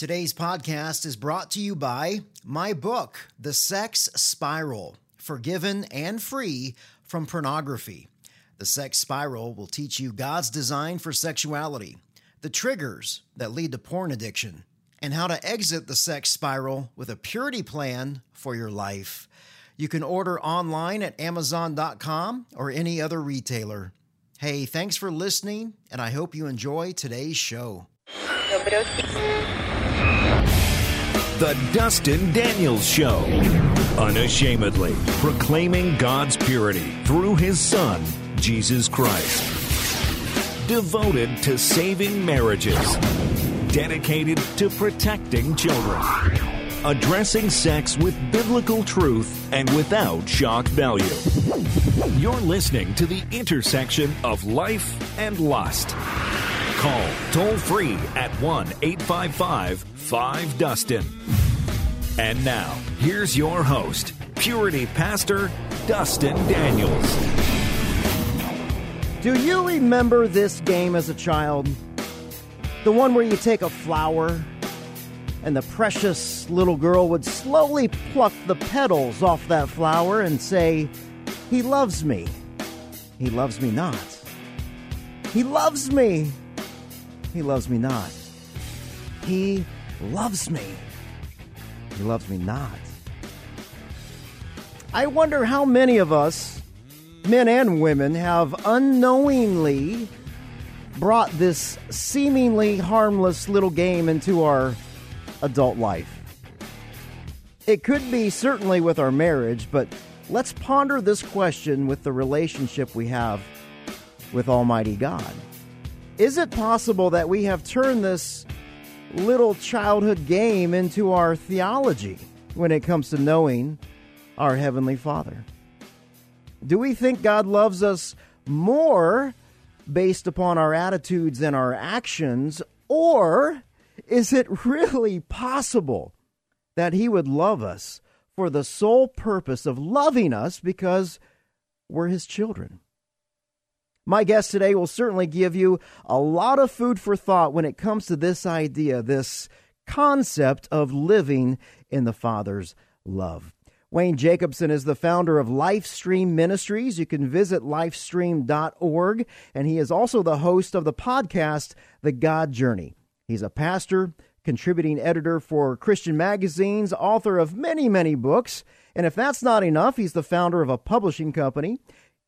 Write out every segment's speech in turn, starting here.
Today's podcast is brought to you by my book, The Sex Spiral Forgiven and Free from Pornography. The Sex Spiral will teach you God's design for sexuality, the triggers that lead to porn addiction, and how to exit the sex spiral with a purity plan for your life. You can order online at Amazon.com or any other retailer. Hey, thanks for listening, and I hope you enjoy today's show. The Dustin Daniels Show. Unashamedly proclaiming God's purity through his Son, Jesus Christ. Devoted to saving marriages. Dedicated to protecting children. Addressing sex with biblical truth and without shock value. You're listening to the intersection of life and lust. Call toll free at 1 855 5 Dustin. And now, here's your host, Purity Pastor Dustin Daniels. Do you remember this game as a child? The one where you take a flower and the precious little girl would slowly pluck the petals off that flower and say, He loves me. He loves me not. He loves me. He loves me not. He loves me. He loves me not. I wonder how many of us, men and women, have unknowingly brought this seemingly harmless little game into our adult life. It could be certainly with our marriage, but let's ponder this question with the relationship we have with Almighty God. Is it possible that we have turned this little childhood game into our theology when it comes to knowing our Heavenly Father? Do we think God loves us more based upon our attitudes and our actions, or is it really possible that He would love us for the sole purpose of loving us because we're His children? My guest today will certainly give you a lot of food for thought when it comes to this idea, this concept of living in the Father's love. Wayne Jacobsen is the founder of Lifestream Ministries. You can visit lifestream.org, and he is also the host of the podcast, The God Journey. He's a pastor, contributing editor for Christian magazines, author of many, many books. And if that's not enough, he's the founder of a publishing company.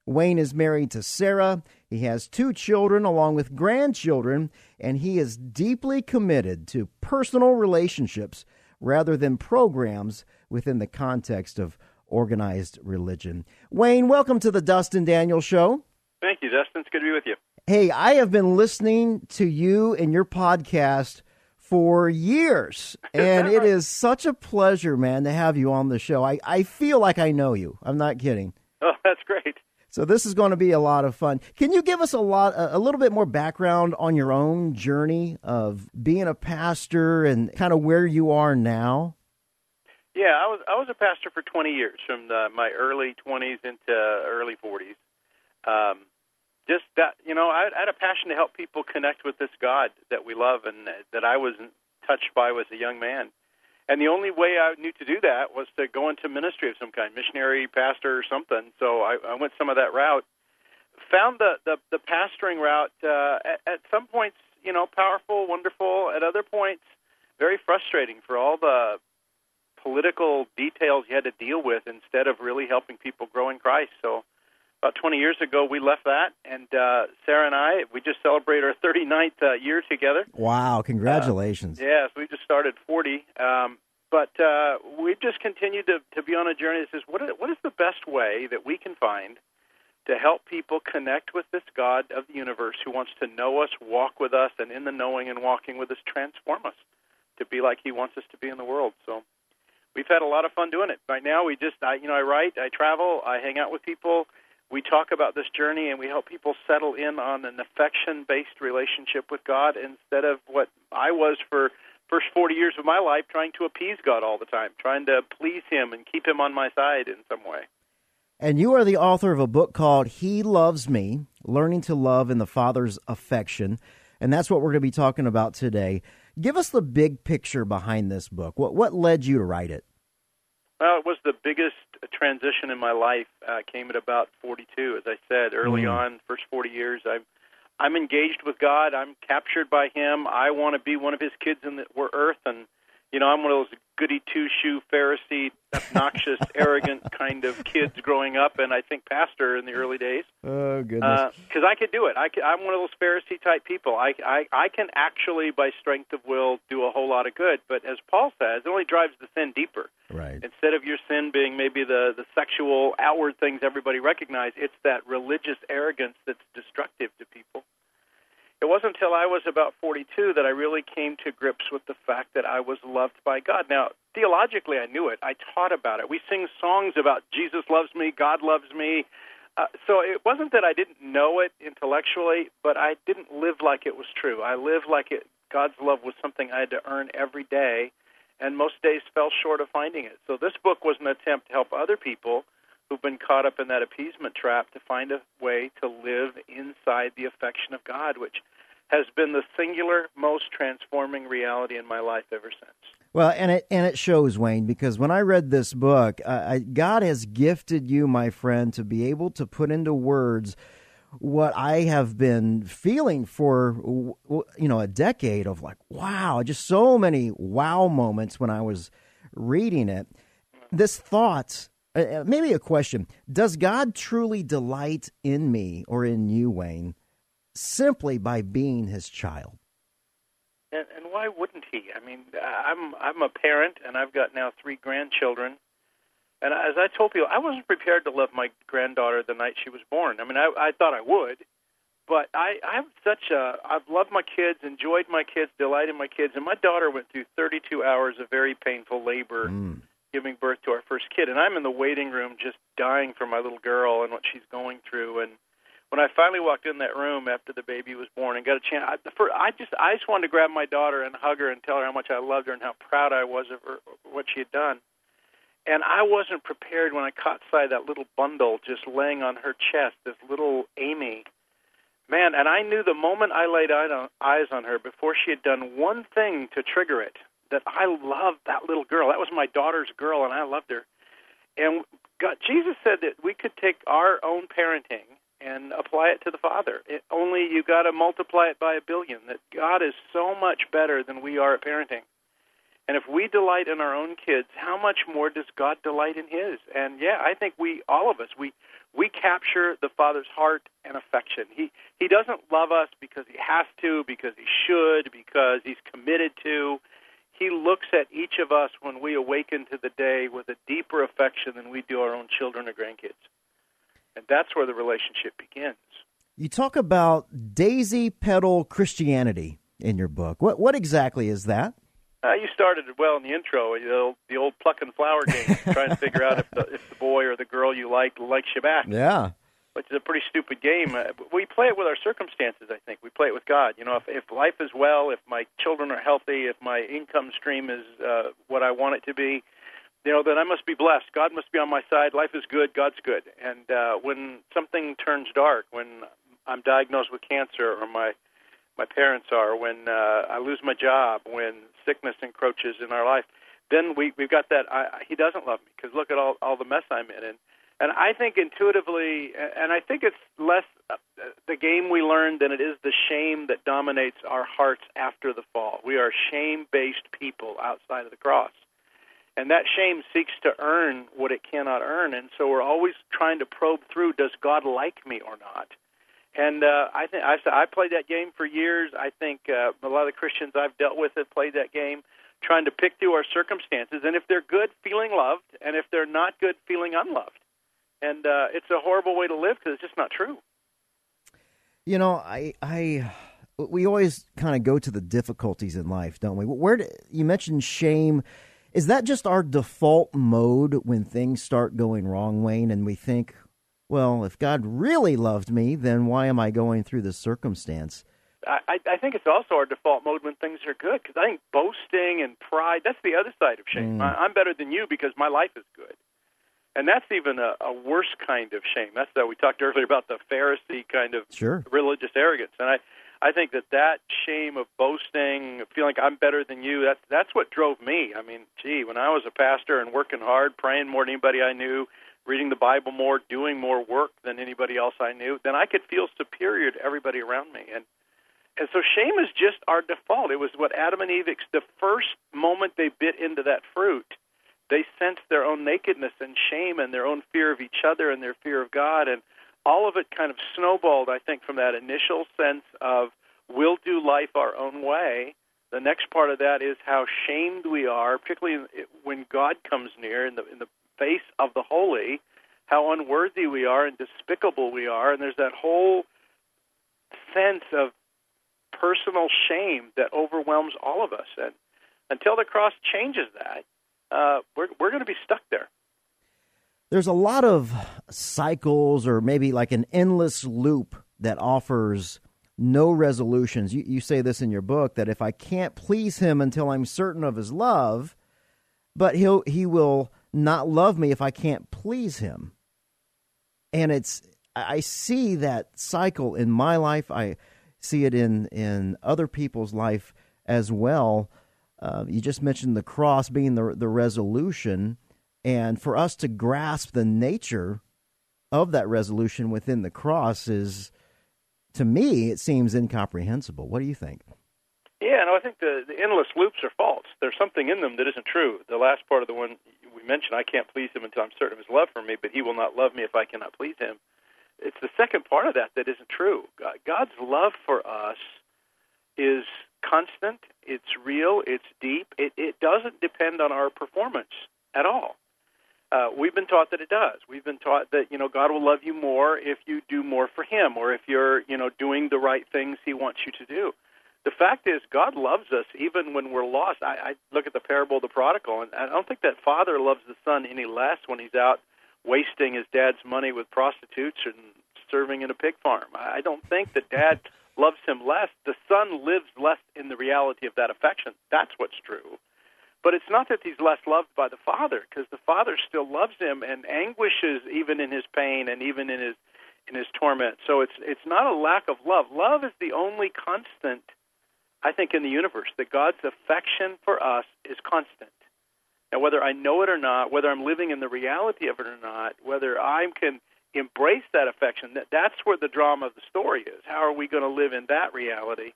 Wayne is married to Sarah. He has two children along with grandchildren, and he is deeply committed to personal relationships rather than programs within the context of organized religion. Wayne, welcome to the Dustin Daniel Show. Thank you, Dustin. It's good to be with you. Hey, I have been listening to you and your podcast for years, and it is such a pleasure, man, to have you on the show. I, I feel like I know you. I'm not kidding. Oh, that's great. So this is going to be a lot of fun. Can you give us a lot, a little bit more background on your own journey of being a pastor and kind of where you are now? Yeah, I was I was a pastor for 20 years, from the, my early 20s into early 40s. Um, just that, you know, I, I had a passion to help people connect with this God that we love and that I was touched by as a young man. And the only way I knew to do that was to go into ministry of some kind, missionary, pastor, or something. So I, I went some of that route. Found the the, the pastoring route uh, at, at some points, you know, powerful, wonderful. At other points, very frustrating for all the political details you had to deal with instead of really helping people grow in Christ. So about 20 years ago, we left that, and uh, Sarah and I, we just celebrated our 39th uh, year together. Wow! Congratulations. Uh, yes, we just started 40, um, but uh, we've just continued to, to be on a journey that says, what is, what is the best way that we can find to help people connect with this God of the universe who wants to know us, walk with us, and in the knowing and walking with us, transform us to be like He wants us to be in the world. So we've had a lot of fun doing it. Right now, we just, I, you know, I write, I travel, I hang out with people we talk about this journey and we help people settle in on an affection based relationship with God instead of what I was for first 40 years of my life trying to appease God all the time, trying to please him and keep him on my side in some way. And you are the author of a book called He Loves Me: Learning to Love in the Father's Affection, and that's what we're going to be talking about today. Give us the big picture behind this book. What what led you to write it? Well, it was the biggest transition in my life. Uh, came at about 42, as I said early mm. on. First 40 years, I'm I'm engaged with God. I'm captured by Him. I want to be one of His kids in the world, earth, and you know, I'm one of those goody two shoe Pharisee, obnoxious, arrogant kind of kids growing up, and I think pastor in the early days. Oh goodness! Because uh, I could do it. I can, I'm one of those Pharisee type people. I, I I can actually, by strength of will, do a whole lot of good. But as Paul says, it only drives the sin deeper. Right. Instead of your sin being maybe the the sexual outward things everybody recognize, it's that religious arrogance that's destructive to people. It wasn't until I was about 42 that I really came to grips with the fact that I was loved by God. Now, theologically, I knew it. I taught about it. We sing songs about Jesus loves me, God loves me. Uh, so it wasn't that I didn't know it intellectually, but I didn't live like it was true. I lived like it. God's love was something I had to earn every day, and most days fell short of finding it. So this book was an attempt to help other people who've been caught up in that appeasement trap to find a way to live inside the affection of God, which has been the singular most transforming reality in my life ever since. Well, and it and it shows, Wayne, because when I read this book, uh, God has gifted you, my friend, to be able to put into words what I have been feeling for you know a decade of like wow, just so many wow moments when I was reading it. This thought, uh, uh maybe a question: Does God truly delight in me or in you, Wayne? simply by being his child. And, and why wouldn't he? I mean, I'm I'm a parent, and I've got now three grandchildren. And as I told people, I wasn't prepared to love my granddaughter the night she was born. I mean, I, I thought I would, but I, I'm such a I've loved my kids, enjoyed my kids, delighted my kids, and my daughter went through 32 hours of very painful labor. Mm. Giving birth to our first kid, and I'm in the waiting room just dying for my little girl and what she's going through. And when I finally walked in that room after the baby was born and got a chance, I, for, I just I just wanted to grab my daughter and hug her and tell her how much I loved her and how proud I was of her what she had done. And I wasn't prepared when I caught sight of that little bundle just laying on her chest, this little Amy. Man, and I knew the moment I laid eyes on her before she had done one thing to trigger it that I loved that little girl. That was my daughter's girl, and I loved her. And God, Jesus said that we could take our own parenting and apply it to the Father. It, only you got to multiply it by a billion. That God is so much better than we are at parenting. And if we delight in our own kids, how much more does God delight in His? And yeah, I think we, all of us, we we capture the Father's heart and affection. He He doesn't love us because He has to, because He should, because He's committed to. He looks at each of us when we awaken to the day with a deeper affection than we do our own children or grandkids. And that's where the relationship begins. You talk about daisy petal Christianity in your book. What what exactly is that? Uh, you started well in the intro. The old, the old pluck and flower game, trying to figure out if the, if the boy or the girl you like likes you back. Yeah, which is a pretty stupid game. Uh, we play it with our circumstances. I think we play it with God. You know, if if life is well, if my children are healthy, if my income stream is uh, what I want it to be, you know, then I must be blessed. God must be on my side. Life is good. God's good. And uh, when something turns dark, when I'm diagnosed with cancer, or my my parents are, when uh, I lose my job, when sickness encroaches in our life, then we we've got that. I, he doesn't love me because look at all all the mess I'm in. And and I think intuitively, and I think it's less uh, the game we learn than it is the shame that dominates our hearts after the fall. We are shame based people outside of the cross. And that shame seeks to earn what it cannot earn. And so we're always trying to probe through does god like me or not? And uh, i think i i played that game for years. I think uh, a lot of the christians i've dealt with have played that game trying to pick through our circumstances. And if they're good feeling loved. And if they're not good feeling unloved and uh, it's a horrible way to live because it's just not true you know i i we always kind of go to the difficulties in life don't we where do, you mentioned shame is that just our default mode when things start going wrong, Wayne, and we think, well, if God really loved me, then why am I going through this circumstance? I, I think it's also our default mode when things are good because I think boasting and pride, that's the other side of shame. Mm. I, I'm better than you because my life is good. And that's even a, a worse kind of shame. That's that we talked earlier about the Pharisee kind of sure. religious arrogance. And I, I think that that shame of boasting, feeling like I'm better than you, that's that's what drove me. I mean, gee, when I was a pastor and working hard, praying more than anybody I knew, reading the Bible more, doing more work than anybody else I knew, then I could feel superior to everybody around me. And and so shame is just our default. It was what Adam and Eve, the first moment they bit into that fruit, they sensed their own nakedness and shame and their own fear of each other and their fear of God. And all of it kind of snowballed, I think, from that initial sense of we'll do life our own way. The next part of that is how shamed we are, particularly when God comes near in the in the face of the holy, how unworthy we are and despicable we are, and there's that whole sense of personal shame that overwhelms all of us. And until the cross changes that, uh, we're we're going to be stuck there there's a lot of cycles or maybe like an endless loop that offers no resolutions. You, you say this in your book that if I can't please him until I'm certain of his love, but he'll he will not love me if I can't please him. And it's I see that cycle in my life. I see it in in other people's life as well. Uh, you just mentioned the cross being the the resolution, and for us to grasp the nature of that resolution within the cross is, to me, it seems incomprehensible. What do you think? Yeah, no, I think the, the endless loops are false. There's something in them that isn't true. The last part of the one we mentioned, I can't please him until I'm certain of his love for me, but he will not love me if I cannot please him. It's the second part of that that isn't true. God, God's love for us is constant, it's real, it's deep. It, it doesn't depend on our performance at all. Uh, we've been taught that it does. We've been taught that you know God will love you more if you do more for Him, or if you're you know doing the right things He wants you to do. The fact is, God loves us even when we're lost. I, I look at the parable of the prodigal, and I don't think that father loves the son any less when he's out wasting his dad's money with prostitutes and serving in a pig farm. I don't think that dad loves him less. The son lives less in the reality of that affection. That's what's true. But it's not that he's less loved by the Father, because the Father still loves him and anguishes even in his pain and even in his in his torment. So it's it's not a lack of love. Love is the only constant, I think, in the universe. That God's affection for us is constant. Now, whether I know it or not, whether I'm living in the reality of it or not, whether I can embrace that affection, that that's where the drama of the story is. How are we going to live in that reality?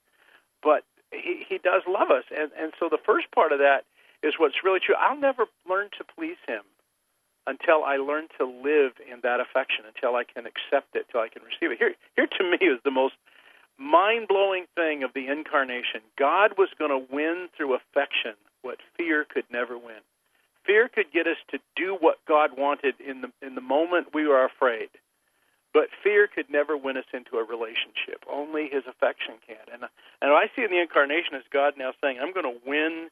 But he, he does love us, and and so the first part of that is what's really true. I'll never learn to please Him until I learn to live in that affection, until I can accept it, until I can receive it. Here, here to me is the most mind blowing thing of the incarnation. God was going to win through affection what fear could never win. Fear could get us to do what God wanted in the in the moment we were afraid. But fear could never win us into a relationship. Only his affection can. And and I see in the incarnation as God now saying, I'm going to win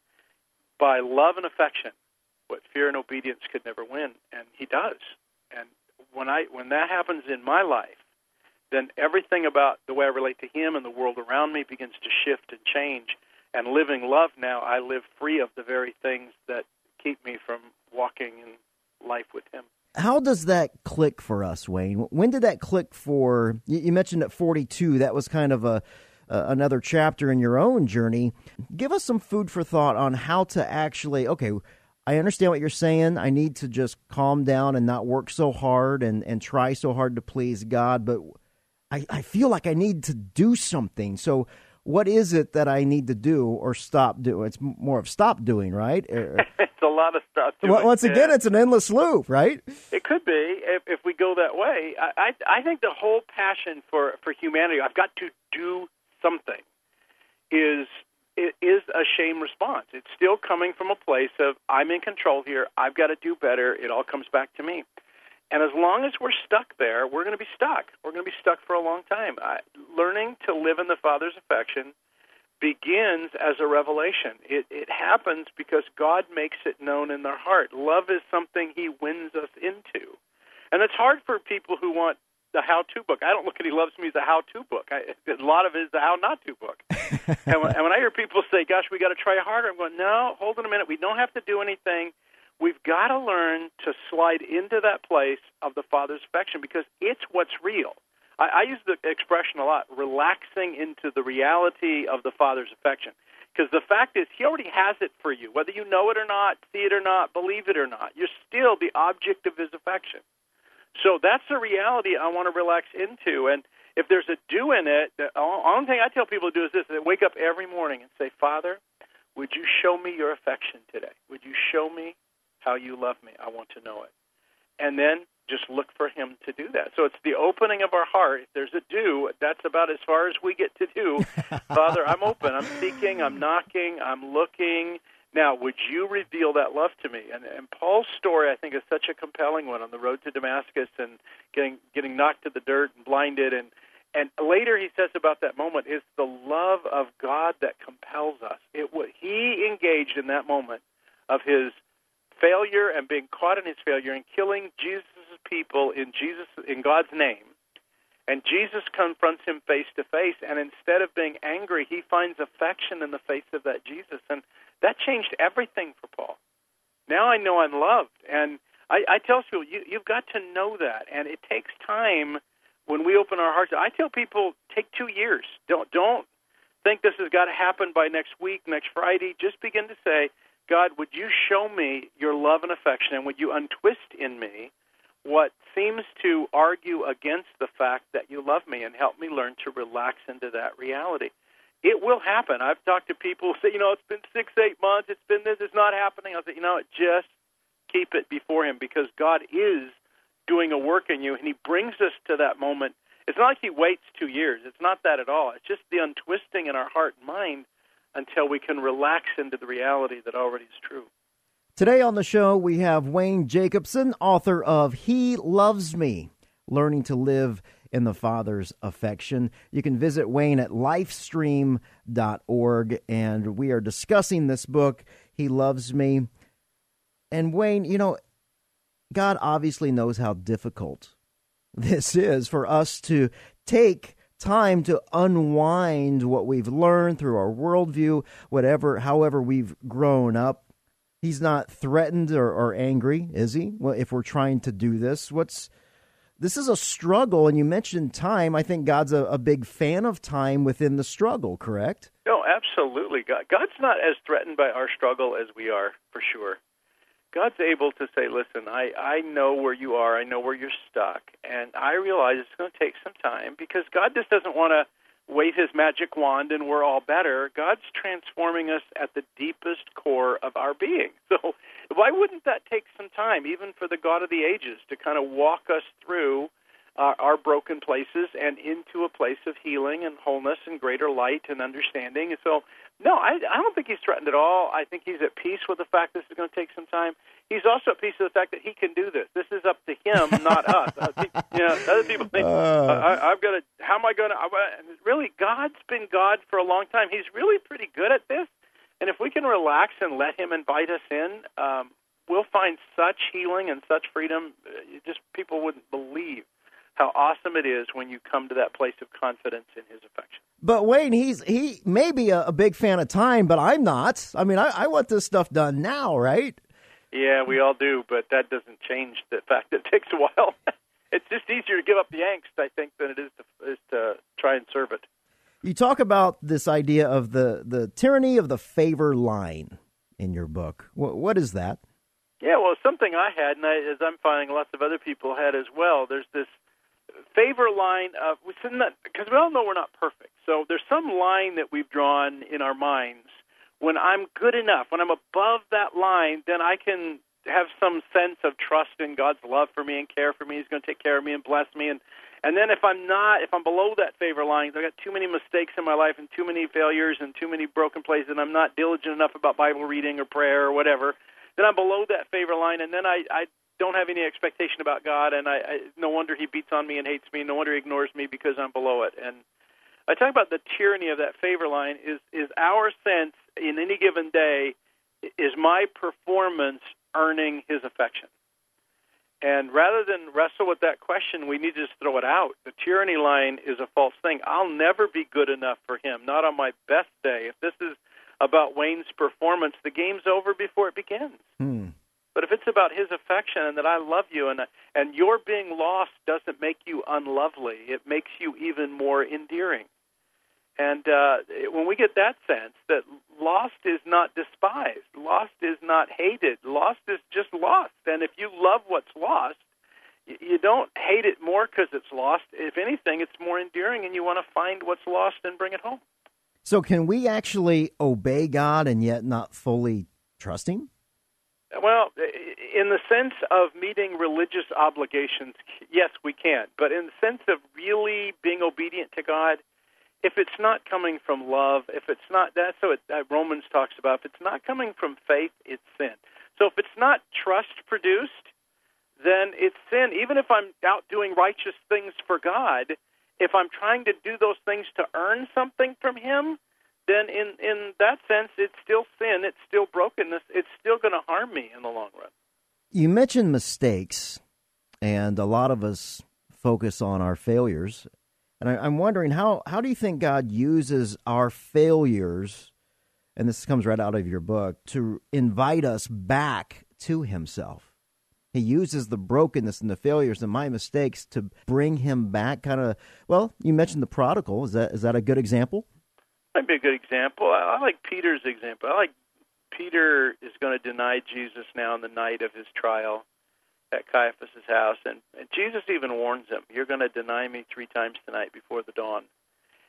by love and affection what fear and obedience could never win, and He does. And when I when that happens in my life, then everything about the way I relate to Him and the world around me begins to shift and change. And living love now, I live free of the very things that keep me from walking in life with Him. How does that click for us, Wayne? When did that click for? You mentioned at 42, that was kind of a uh, another chapter in your own journey. Give us some food for thought on how to actually, okay, I understand what you're saying. I need to just calm down and not work so hard and, and try so hard to please God, but I, I feel like I need to do something. So, what is it that I need to do or stop doing? It's more of stop doing, right? Er, er. it's a lot of stuff. Well, once again, it's an endless loop, right? It could be if, if we go that way. I, I I think the whole passion for for humanity. I've got to do something is it is a shame response. It's still coming from a place of I'm in control here. I've got to do better. It all comes back to me. And as long as we're stuck there, we're going to be stuck. We're going to be stuck for a long time. I, learning to live in the Father's affection begins as a revelation. It, it happens because God makes it known in their heart. Love is something He wins us into. And it's hard for people who want the how-to book. I don't look at He Loves Me as a how-to book. I, a lot of it is the how-not-to book. and, when, and when I hear people say, "Gosh, we got to try harder," I'm going, "No, hold on a minute. We don't have to do anything. We've got to learn to slide into that place of the Father's affection because it's what's real. I, I use the expression a lot, relaxing into the reality of the Father's affection. Because the fact is, He already has it for you. Whether you know it or not, see it or not, believe it or not, you're still the object of His affection. So that's the reality I want to relax into. And if there's a do in it, the only thing I tell people to do is this: they wake up every morning and say, "Father, would you show me your affection today? Would you show me how you love me? I want to know it." And then just look for Him to do that. So it's the opening of our heart. If there's a do, that's about as far as we get to do. Father, I'm open. I'm seeking. I'm knocking. I'm looking. Now, would you reveal that love to me? And, and Paul's story, I think, is such a compelling one on the road to Damascus and getting getting knocked to the dirt and blinded. And and later he says about that moment is the love of God that compels us. It what he engaged in that moment of his failure and being caught in his failure and killing Jesus' people in Jesus in God's name. And Jesus confronts him face to face, and instead of being angry, he finds affection in the face of that Jesus. And that changed everything for Paul. Now I know I'm loved, and I, I tell people you, you've got to know that, and it takes time when we open our hearts. I tell people take two years. Don't don't think this has got to happen by next week, next Friday. Just begin to say, God, would you show me your love and affection, and would you untwist in me what seems to argue against the fact that you love me, and help me learn to relax into that reality it will happen. I've talked to people who say, you know, it's been six, eight months, it's been this, it's not happening. I say, you know, just keep it before Him because God is doing a work in you, and He brings us to that moment. It's not like He waits two years. It's not that at all. It's just the untwisting in our heart and mind until we can relax into the reality that already is true. Today on the show, we have Wayne Jacobsen, author of He Loves Me Learning to Live in the Father's affection. You can visit Wayne at lifestream.org, and we are discussing this book, He Loves Me. And Wayne, you know, God obviously knows how difficult this is for us to take time to unwind what we've learned through our worldview, whatever, however we've grown up. He's not threatened or, or angry, is he? Well, if we're trying to do this, what's this is a struggle, and you mentioned time. I think God's a, a big fan of time within the struggle, correct? No, absolutely. God, God's not as threatened by our struggle as we are, for sure. God's able to say, listen, I, I know where you are, I know where you're stuck, and I realize it's going to take some time because God just doesn't want to wave his magic wand and we're all better. God's transforming us at the deepest core of our being. So why wouldn't that take some time, even for the God of the ages, to kind of walk us through uh, our broken places and into a place of healing and wholeness and greater light and understanding? And so, no, I, I don't think he's threatened at all. I think he's at peace with the fact this is going to take some time. He's also at peace with the fact that he can do this. This is up to him, not us. Uh, you know, other people think, uh, I, I've got to, how am I going to, really, God's been God for a long time. He's really pretty good at this. And if we can relax and let Him invite us in, um, we'll find such healing and such freedom. Uh, just people wouldn't believe how awesome it is when you come to that place of confidence in His affection. But Wayne, he's he may be a, a big fan of time, but I'm not. I mean, I, I want this stuff done now, right? Yeah, we all do, but that doesn't change the fact that it takes a while. it's just easier to give up the angst, I think, than it is to, is to try and serve it. You talk about this idea of the, the tyranny of the favor line in your book. what, what is that? Yeah, well, something I had, and I, as I'm finding lots of other people had as well. There's this favor line of because we all know we're not perfect. So there's some line that we've drawn in our minds. When I'm good enough, when I'm above that line, then I can have some sense of trust in God's love for me and care for me. He's going to take care of me and bless me, and and then if I'm not, if I'm below that favor line, I've got too many mistakes in my life and too many failures and too many broken places, and I'm not diligent enough about Bible reading or prayer or whatever, then I'm below that favor line, and then I, I don't have any expectation about God, and I, I no wonder He beats on me and hates me. No wonder He ignores me because I'm below it. And I talk about the tyranny of that favor line is is our sense in any given day is my performance earning His affection. And rather than wrestle with that question, we need to just throw it out. The tyranny line is a false thing. I'll never be good enough for him, not on my best day. If this is about Wayne's performance, the game's over before it begins. Hmm. About His affection and that I love you and and your being lost doesn't make you unlovely, it makes you even more endearing. And uh, when we get that sense that lost is not despised, lost is not hated, lost is just lost. And if you love what's lost, you don't hate it more because it's lost. If anything, it's more endearing, and you want to find what's lost and bring it home. So, can we actually obey God and yet not fully trust Him? Well, in the sense of meeting religious obligations, yes, we can. But in the sense of really being obedient to God, if it's not coming from love, if it's not that's what uh, Romans talks about. If it's not coming from faith, it's sin. So if it's not trust produced, then it's sin. Even if I'm out doing righteous things for God, if I'm trying to do those things to earn something from Him, then in in that sense, it's still sin. It's still brokenness. It's still going to harm me in the long run. You mentioned mistakes, and a lot of us focus on our failures. And I, am wondering how how do you think God uses our failures, and this comes right out of your book, to invite us back to Himself? He uses the brokenness and the failures and my mistakes to bring him back. Kind of. Well, you mentioned the prodigal. Is that is that a good example? Might be a good example. I, I like Peter's example. I like Peter is going to deny Jesus now on the night of his trial at Caiaphas's house, and, and Jesus even warns him, "You're going to deny me three times tonight before the dawn."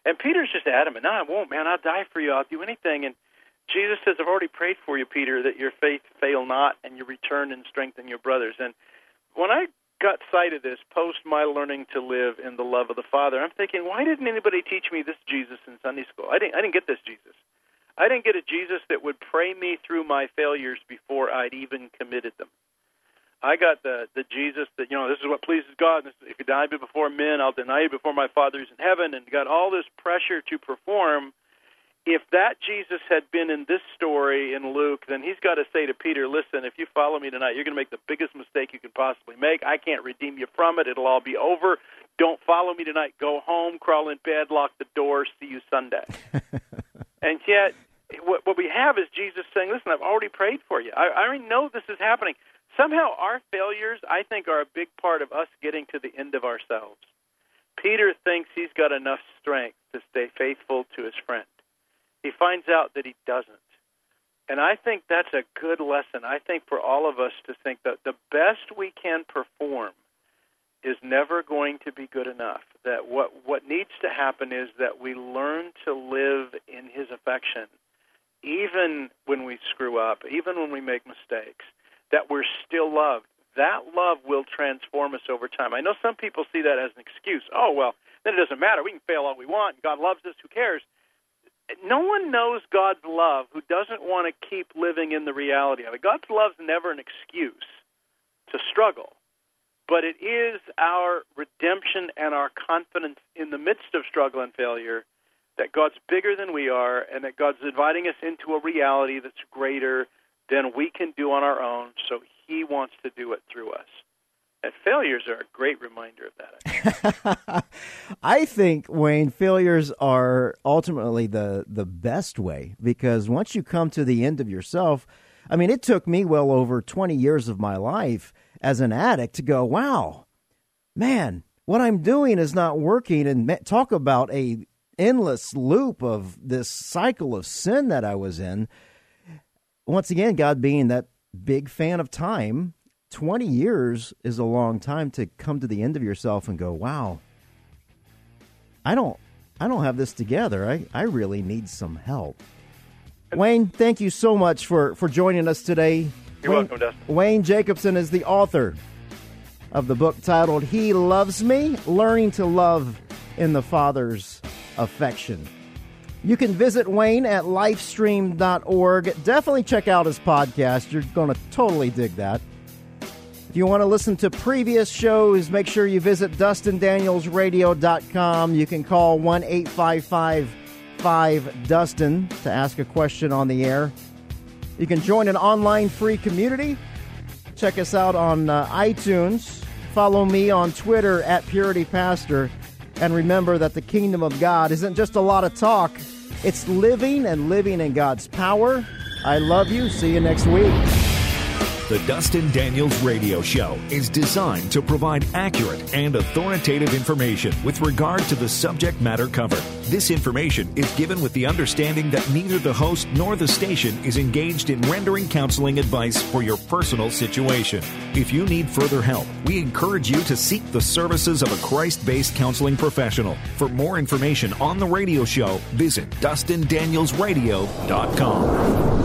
And Peter's just adamant, "No, I won't, man. I'll die for you. I'll do anything." And Jesus says, I've already prayed for you, Peter, that your faith fail not and you return and strengthen your brothers. And when I got sight of this post my learning to live in the love of the Father, I'm thinking, why didn't anybody teach me this Jesus in Sunday school? I didn't, I didn't get this Jesus. I didn't get a Jesus that would pray me through my failures before I'd even committed them. I got the the Jesus that you know this is what pleases God. If you deny me before men, I'll deny you before my Father who's in heaven, and got all this pressure to perform if that Jesus had been in this story in Luke, then he's got to say to Peter, listen, if you follow me tonight, you're going to make the biggest mistake you can possibly make. I can't redeem you from it. It'll all be over. Don't follow me tonight. Go home, crawl in bed, lock the door, see you Sunday. and yet, what, what we have is Jesus saying, listen, I've already prayed for you. I, I already know this is happening. Somehow, our failures, I think, are a big part of us getting to the end of ourselves. Peter thinks he's got enough strength to stay faithful to his friend he finds out that he doesn't. And I think that's a good lesson. I think for all of us to think that the best we can perform is never going to be good enough. That what what needs to happen is that we learn to live in his affection even when we screw up, even when we make mistakes, that we're still loved. That love will transform us over time. I know some people see that as an excuse. Oh, well, then it doesn't matter. We can fail all we want. God loves us. Who cares? No one knows God's love who doesn't want to keep living in the reality of it. God's love's never an excuse to struggle, but it is our redemption and our confidence in the midst of struggle and failure that God's bigger than we are and that God's inviting us into a reality that's greater than we can do on our own, so He wants to do it through us. Failures are a great reminder of that. I think Wayne failures are ultimately the the best way because once you come to the end of yourself, I mean, it took me well over 20 years of my life as an addict to go, "Wow. Man, what I'm doing is not working." And talk about a endless loop of this cycle of sin that I was in. Once again, God being that big fan of time 20 years is a long time to come to the end of yourself and go, wow, I don't, I don't have this together. I, I really need some help. Wayne, thank you so much for, for joining us today. You're Wayne, welcome, Dustin. Wayne Jacobsen is the author of the book titled He Loves Me Learning to Love in the Father's Affection. You can visit Wayne at lifestream.org. Definitely check out his podcast. You're going to totally dig that. If you want to listen to previous shows, make sure you visit DustinDanielsRadio.com. You can call 1 855 5 Dustin to ask a question on the air. You can join an online free community. Check us out on uh, iTunes. Follow me on Twitter at Purity Pastor. And remember that the kingdom of God isn't just a lot of talk, it's living and living in God's power. I love you. See you next week. The Dustin Daniels Radio Show is designed to provide accurate and authoritative information with regard to the subject matter covered. This information is given with the understanding that neither the host nor the station is engaged in rendering counseling advice for your personal situation. If you need further help, we encourage you to seek the services of a Christ based counseling professional. For more information on the radio show, visit DustinDanielsRadio.com.